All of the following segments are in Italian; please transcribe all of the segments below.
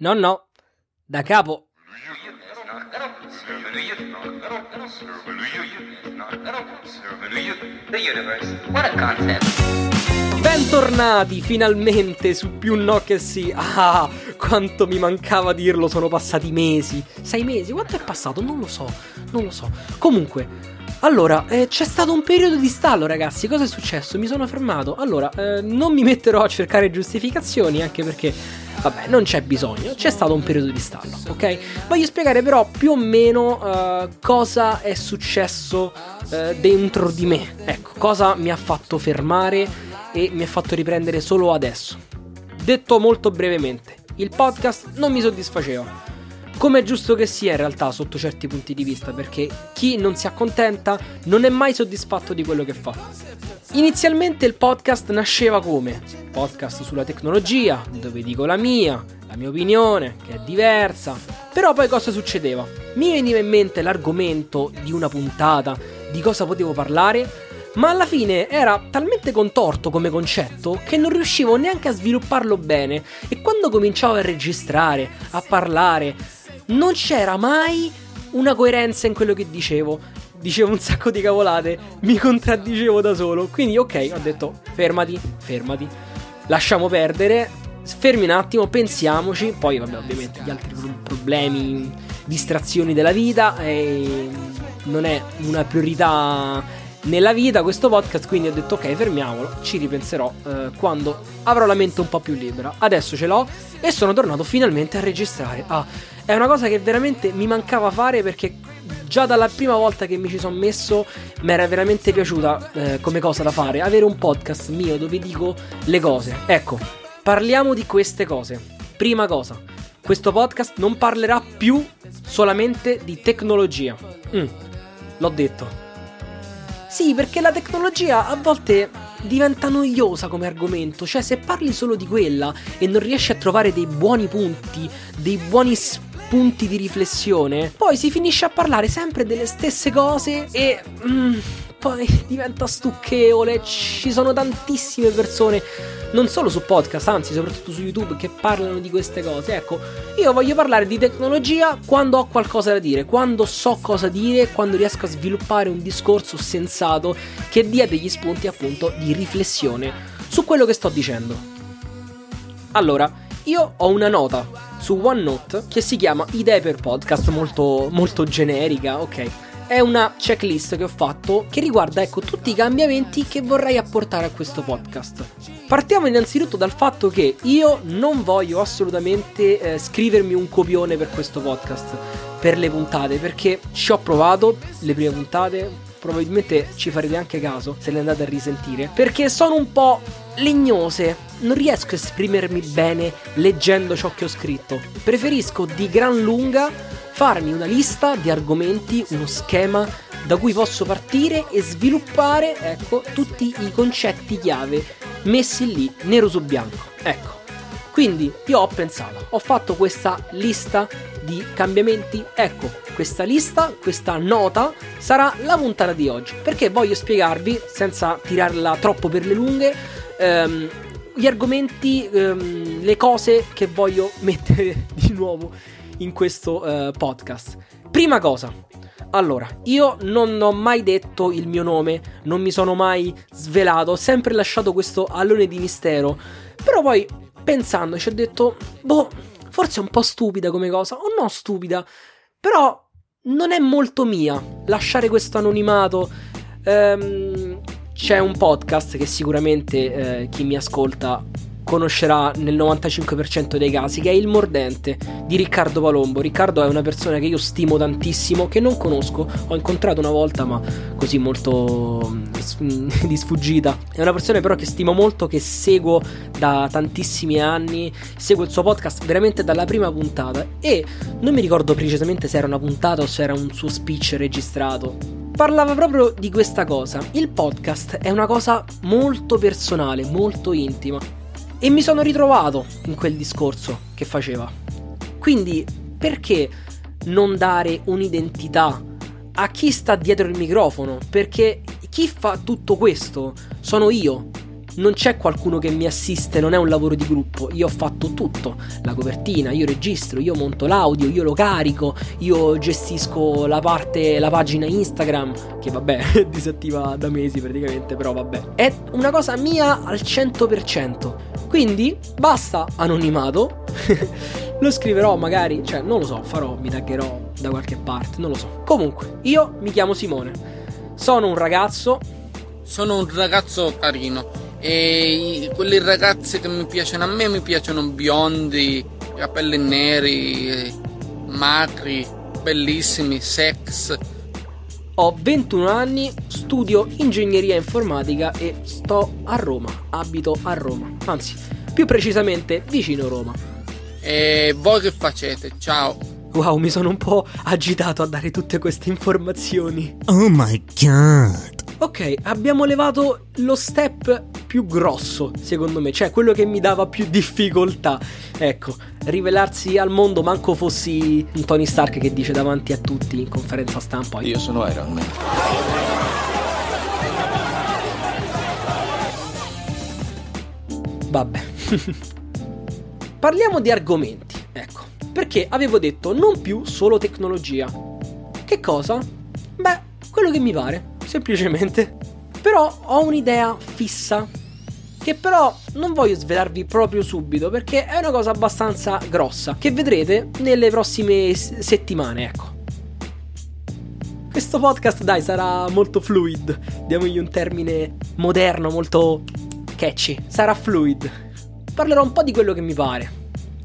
No, no, da capo. Bentornati finalmente su più no che sì. Ah, quanto mi mancava dirlo, sono passati mesi. Sei mesi? Quanto è passato? Non lo so, non lo so. Comunque, allora, eh, c'è stato un periodo di stallo, ragazzi. Cosa è successo? Mi sono fermato. Allora, eh, non mi metterò a cercare giustificazioni, anche perché, vabbè, non c'è bisogno. C'è stato un periodo di stallo, ok? Voglio spiegare però più o meno eh, cosa è successo eh, dentro di me. Ecco, cosa mi ha fatto fermare e mi ha fatto riprendere solo adesso. Detto molto brevemente, il podcast non mi soddisfaceva. Come è giusto che sia in realtà sotto certi punti di vista, perché chi non si accontenta non è mai soddisfatto di quello che fa. Inizialmente il podcast nasceva come podcast sulla tecnologia, dove dico la mia, la mia opinione, che è diversa. Però poi cosa succedeva? Mi veniva in mente l'argomento di una puntata, di cosa potevo parlare, ma alla fine era talmente contorto come concetto che non riuscivo neanche a svilupparlo bene e quando cominciavo a registrare, a parlare, non c'era mai una coerenza in quello che dicevo. Dicevo un sacco di cavolate, mi contraddicevo da solo. Quindi, ok, ho detto fermati, fermati, lasciamo perdere. Fermi un attimo, pensiamoci. Poi, vabbè, ovviamente gli altri pro- problemi, distrazioni della vita. E non è una priorità nella vita questo podcast. Quindi ho detto, ok, fermiamolo. Ci ripenserò eh, quando avrò la mente un po' più libera. Adesso ce l'ho e sono tornato finalmente a registrare. Ah, è una cosa che veramente mi mancava fare perché già dalla prima volta che mi ci sono messo mi era veramente piaciuta eh, come cosa da fare. Avere un podcast mio dove dico le cose. Ecco, parliamo di queste cose. Prima cosa, questo podcast non parlerà più solamente di tecnologia. Mm, l'ho detto. Sì, perché la tecnologia a volte diventa noiosa come argomento, cioè se parli solo di quella e non riesci a trovare dei buoni punti, dei buoni spunti di riflessione, poi si finisce a parlare sempre delle stesse cose e mm, poi diventa stucchevole. Ci sono tantissime persone, non solo su podcast, anzi soprattutto su YouTube, che parlano di queste cose. Ecco, io voglio parlare di tecnologia quando ho qualcosa da dire, quando so cosa dire, quando riesco a sviluppare un discorso sensato che dia degli spunti appunto di riflessione su quello che sto dicendo. Allora, io ho una nota su OneNote che si chiama Idee per podcast, molto, molto generica, ok? È una checklist che ho fatto che riguarda ecco tutti i cambiamenti che vorrei apportare a questo podcast. Partiamo innanzitutto dal fatto che io non voglio assolutamente eh, scrivermi un copione per questo podcast, per le puntate, perché ci ho provato le prime puntate, probabilmente ci farete anche caso se le andate a risentire, perché sono un po' legnose, non riesco a esprimermi bene leggendo ciò che ho scritto. Preferisco di gran lunga farmi una lista di argomenti, uno schema da cui posso partire e sviluppare, ecco, tutti i concetti chiave messi lì nero su bianco. Ecco. Quindi io ho pensato, ho fatto questa lista di cambiamenti. Ecco, questa lista, questa nota sarà la puntata di oggi. Perché voglio spiegarvi, senza tirarla troppo per le lunghe, ehm, gli argomenti, ehm, le cose che voglio mettere di nuovo in questo eh, podcast. Prima cosa, allora, io non ho mai detto il mio nome, non mi sono mai svelato, ho sempre lasciato questo alone di mistero. Però poi, pensando, ci ho detto, boh, forse è un po' stupida come cosa, o no stupida, però non è molto mia lasciare questo anonimato. Ehm, c'è un podcast che sicuramente eh, chi mi ascolta conoscerà nel 95% dei casi, che è Il Mordente di Riccardo Palombo. Riccardo è una persona che io stimo tantissimo, che non conosco, ho incontrato una volta, ma così molto mm, di sfuggita. È una persona però che stimo molto, che seguo da tantissimi anni, seguo il suo podcast veramente dalla prima puntata e non mi ricordo precisamente se era una puntata o se era un suo speech registrato parlava proprio di questa cosa. Il podcast è una cosa molto personale, molto intima. E mi sono ritrovato in quel discorso che faceva. Quindi, perché non dare un'identità a chi sta dietro il microfono? Perché chi fa tutto questo sono io. non c'è qualcuno che mi assiste, non è un lavoro di gruppo, io ho fatto tutto, la copertina, io registro, io monto l'audio, io lo carico, io gestisco la parte, la pagina Instagram, che vabbè disattiva da mesi praticamente, però vabbè, è una cosa mia al 100%, quindi basta anonimato, lo scriverò magari, cioè non lo so, farò, mi taggerò da qualche parte, non lo so. Comunque, io mi chiamo Simone, sono un ragazzo... Sono un ragazzo carino e quelle ragazze che mi piacciono a me mi piacciono biondi, capelli neri, magri, bellissimi, sex. Ho 21 anni, studio ingegneria informatica e sto a Roma, abito a Roma, anzi, più precisamente vicino Roma. E voi che facete? Ciao. Wow, mi sono un po' agitato a dare tutte queste informazioni. Oh my god. Ok, abbiamo levato lo step più grosso, secondo me, cioè quello che mi dava più difficoltà. Ecco, rivelarsi al mondo, manco fossi un Tony Stark che dice davanti a tutti in conferenza stampa. Io sono Iron Man. Vabbè. Parliamo di argomenti, ecco. Perché avevo detto non più solo tecnologia. Che cosa? Beh, quello che mi pare semplicemente. Però ho un'idea fissa. Che però non voglio svelarvi proprio subito perché è una cosa abbastanza grossa. Che vedrete nelle prossime settimane, ecco. Questo podcast, dai, sarà molto fluid. Diamogli un termine moderno, molto catchy. Sarà fluid. Parlerò un po' di quello che mi pare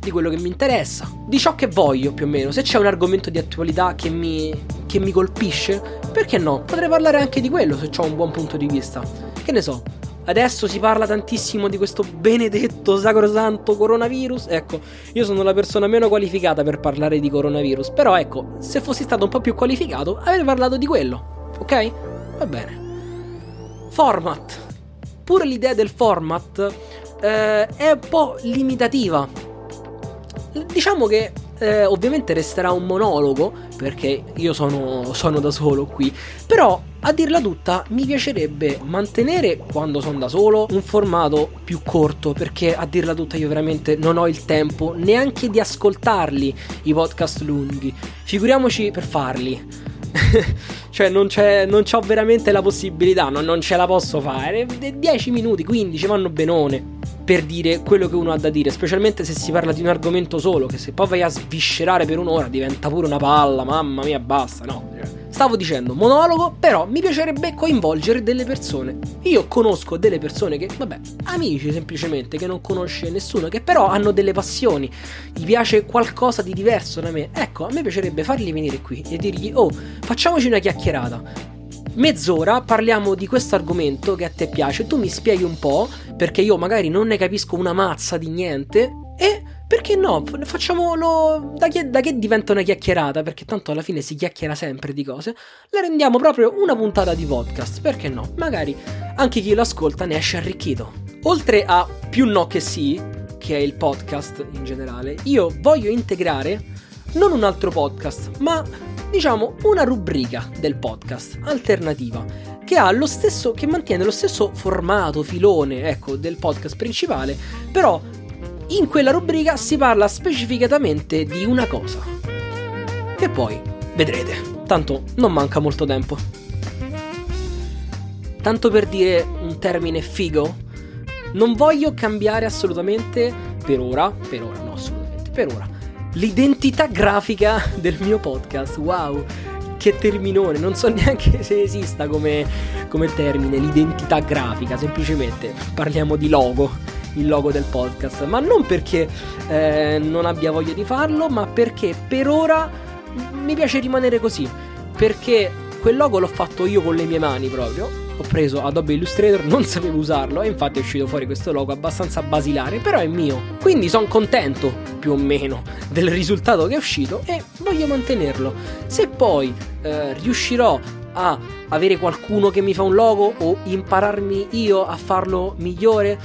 di quello che mi interessa, di ciò che voglio più o meno. Se c'è un argomento di attualità che mi, che mi colpisce, perché no? Potrei parlare anche di quello se ho un buon punto di vista. Che ne so. Adesso si parla tantissimo di questo benedetto sacrosanto coronavirus. Ecco, io sono la persona meno qualificata per parlare di coronavirus. Però ecco, se fossi stato un po' più qualificato, avrei parlato di quello. Ok? Va bene. Format. Pure l'idea del format eh, è un po' limitativa Diciamo che eh, ovviamente resterà un monologo, perché io sono, sono da solo qui, però a dirla tutta mi piacerebbe mantenere quando sono da solo un formato più corto, perché a dirla tutta io veramente non ho il tempo neanche di ascoltarli i podcast lunghi, figuriamoci per farli. cioè non, c'è, non c'ho veramente la possibilità, non, non ce la posso fare. 10 minuti, 15 vanno benone per dire quello che uno ha da dire, specialmente se si parla di un argomento solo, che se poi vai a sviscerare per un'ora diventa pure una palla, mamma mia, basta, no. Stavo dicendo monologo, però mi piacerebbe coinvolgere delle persone. Io conosco delle persone che, vabbè, amici semplicemente, che non conosce nessuno, che però hanno delle passioni, gli piace qualcosa di diverso da me. Ecco, a me piacerebbe farli venire qui e dirgli, oh, facciamoci una chiacchierata mezz'ora parliamo di questo argomento che a te piace, tu mi spieghi un po', perché io magari non ne capisco una mazza di niente, e perché no? Facciamolo da che, da che diventa una chiacchierata, perché tanto alla fine si chiacchiera sempre di cose, la rendiamo proprio una puntata di podcast, perché no? Magari anche chi lo ascolta ne esce arricchito. Oltre a più no che sì, che è il podcast in generale, io voglio integrare non un altro podcast, ma diciamo una rubrica del podcast alternativa che ha lo stesso che mantiene lo stesso formato, filone, ecco, del podcast principale, però in quella rubrica si parla specificatamente di una cosa. E poi vedrete, tanto non manca molto tempo. Tanto per dire un termine figo, non voglio cambiare assolutamente per ora, per ora no assolutamente, per ora l'identità grafica del mio podcast. Wow, che terminone, non so neanche se esista come, come termine, l'identità grafica, semplicemente parliamo di logo, il logo del podcast, ma non perché eh, non abbia voglia di farlo, ma perché per ora mi piace rimanere così, perché quel logo l'ho fatto io con le mie mani proprio ho preso Adobe Illustrator, non sapevo usarlo e infatti è uscito fuori questo logo abbastanza basilare, però è mio. Quindi sono contento, più o meno, del risultato che è uscito e voglio mantenerlo. Se poi eh, riuscirò a avere qualcuno che mi fa un logo o impararmi io a farlo migliore,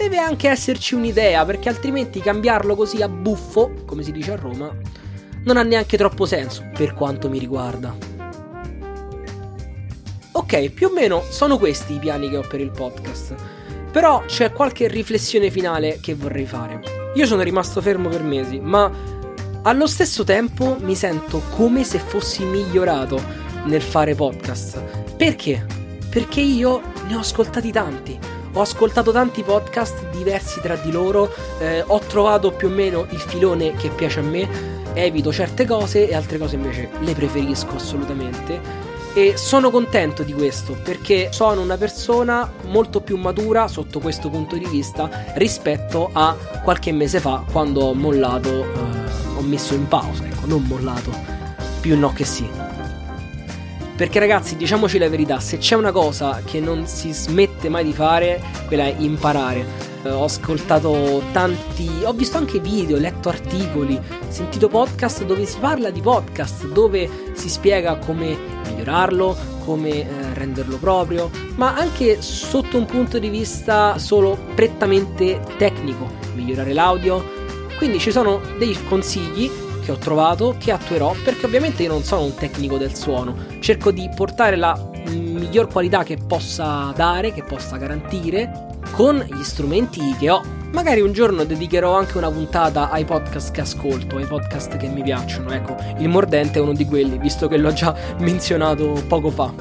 deve anche esserci un'idea, perché altrimenti cambiarlo così a buffo, come si dice a Roma, non ha neanche troppo senso per quanto mi riguarda. Ok, più o meno sono questi i piani che ho per il podcast. Però c'è qualche riflessione finale che vorrei fare. Io sono rimasto fermo per mesi, ma allo stesso tempo mi sento come se fossi migliorato nel fare podcast. Perché? Perché io ne ho ascoltati tanti. Ho ascoltato tanti podcast diversi tra di loro, eh, ho trovato più o meno il filone che piace a me, evito certe cose e altre cose invece le preferisco assolutamente. E sono contento di questo perché sono una persona molto più matura sotto questo punto di vista rispetto a qualche mese fa quando ho mollato, eh, ho messo in pausa, ecco, non mollato, più no che sì. Perché ragazzi, diciamoci la verità, se c'è una cosa che non si smette mai di fare, quella è imparare. Eh, ho ascoltato tanti, ho visto anche video, letto articoli, sentito podcast dove si parla di podcast, dove si spiega come migliorarlo, come eh, renderlo proprio, ma anche sotto un punto di vista solo prettamente tecnico, migliorare l'audio. Quindi ci sono dei consigli che ho trovato, che attuerò, perché ovviamente io non sono un tecnico del suono, cerco di portare la miglior qualità che possa dare, che possa garantire con gli strumenti che ho. Magari un giorno dedicherò anche una puntata ai podcast che ascolto, ai podcast che mi piacciono. Ecco, il mordente è uno di quelli, visto che l'ho già menzionato poco fa.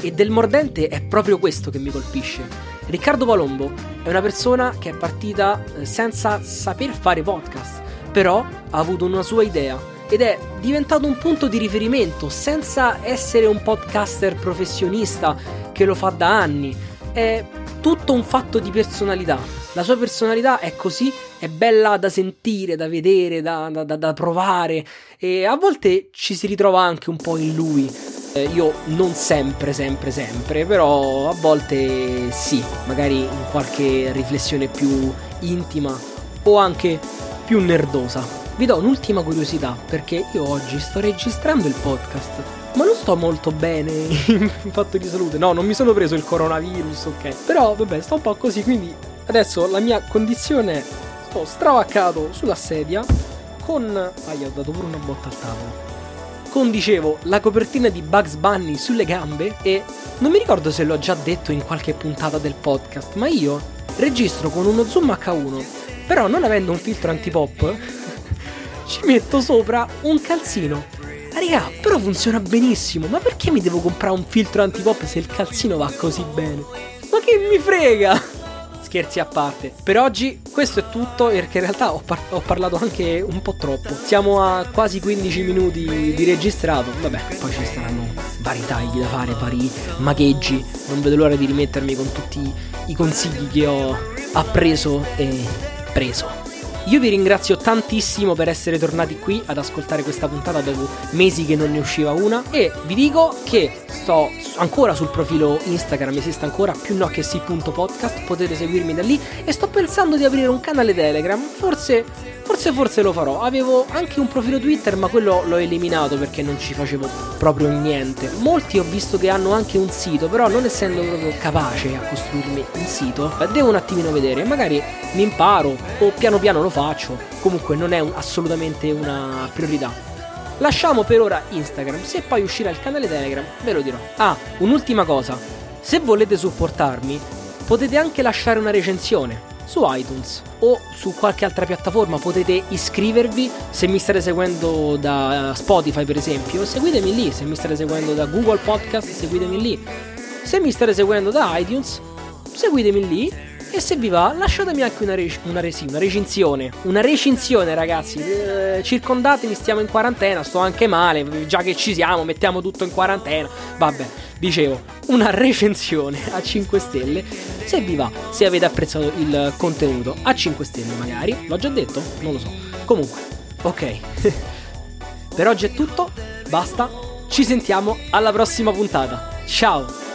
E del mordente è proprio questo che mi colpisce. Riccardo Palombo è una persona che è partita eh, senza saper fare podcast, però ha avuto una sua idea ed è diventato un punto di riferimento senza essere un podcaster professionista che lo fa da anni. È tutto un fatto di personalità. La sua personalità è così, è bella da sentire, da vedere, da, da, da, provare e a volte ci si ritrova anche un po' in lui. Eh, io non sempre, sempre, sempre, però a volte sì, magari in qualche riflessione più intima o anche più nerdosa. Vi do un'ultima curiosità perché io oggi sto registrando il podcast ma non sto molto bene in fatto di salute. No, non mi sono preso il coronavirus, ok. Però vabbè, sto un po' così, quindi adesso la mia condizione è sto stravaccato sulla sedia con ah, io ho dato pure una botta al tavolo. Con dicevo la copertina di Bugs Bunny sulle gambe e non mi ricordo se l'ho già detto in qualche puntata del podcast, ma io registro con uno zoom H1, però non avendo un filtro antipop ci metto sopra un calzino raga, però funziona benissimo. Ma perché mi devo comprare un filtro antipop se il calzino va così bene? Ma che mi frega? Scherzi a parte. Per oggi questo è tutto perché in realtà ho, par- ho, parlato anche un po' troppo. Siamo a quasi 15 minuti di registrato. Vabbè, poi ci saranno vari tagli da fare, vari magheggi. Non vedo l'ora di rimettermi con tutti i consigli che ho appreso e preso. Io vi ringrazio tantissimo per essere tornati qui ad ascoltare questa puntata dopo mesi che non ne usciva una e vi dico che sto ancora sul profilo Instagram, esiste ancora più no che sì podcast, potete seguirmi da lì e sto pensando di aprire un canale Telegram, forse forse forse lo farò. Avevo anche un profilo Twitter, ma quello l'ho eliminato perché non ci facevo proprio niente. Molti ho visto che hanno anche un sito, però non essendo proprio capace a costruirmi un sito, devo un attimino vedere, magari mi imparo o piano piano lo faccio. Comunque non è un, assolutamente una priorità. Lasciamo per ora Instagram, se poi uscirà il canale Telegram ve lo dirò. Ah, un'ultima cosa, se volete supportarmi potete anche lasciare una recensione su iTunes o su qualche altra piattaforma potete iscrivervi se mi state seguendo da Spotify per esempio seguitemi lì se mi state seguendo da Google Podcast seguitemi lì se mi state seguendo da iTunes seguitemi lì e se vi va, lasciatemi anche una, re- una, resi- una recensione. Una recensione, ragazzi. Eh, circondatemi, stiamo in quarantena. Sto anche male. Già che ci siamo, mettiamo tutto in quarantena. Vabbè, dicevo, una recensione a 5 stelle. Se vi va, se avete apprezzato il contenuto, a 5 stelle magari. L'ho già detto? Non lo so. Comunque, ok. per oggi è tutto. Basta. Ci sentiamo alla prossima puntata. Ciao!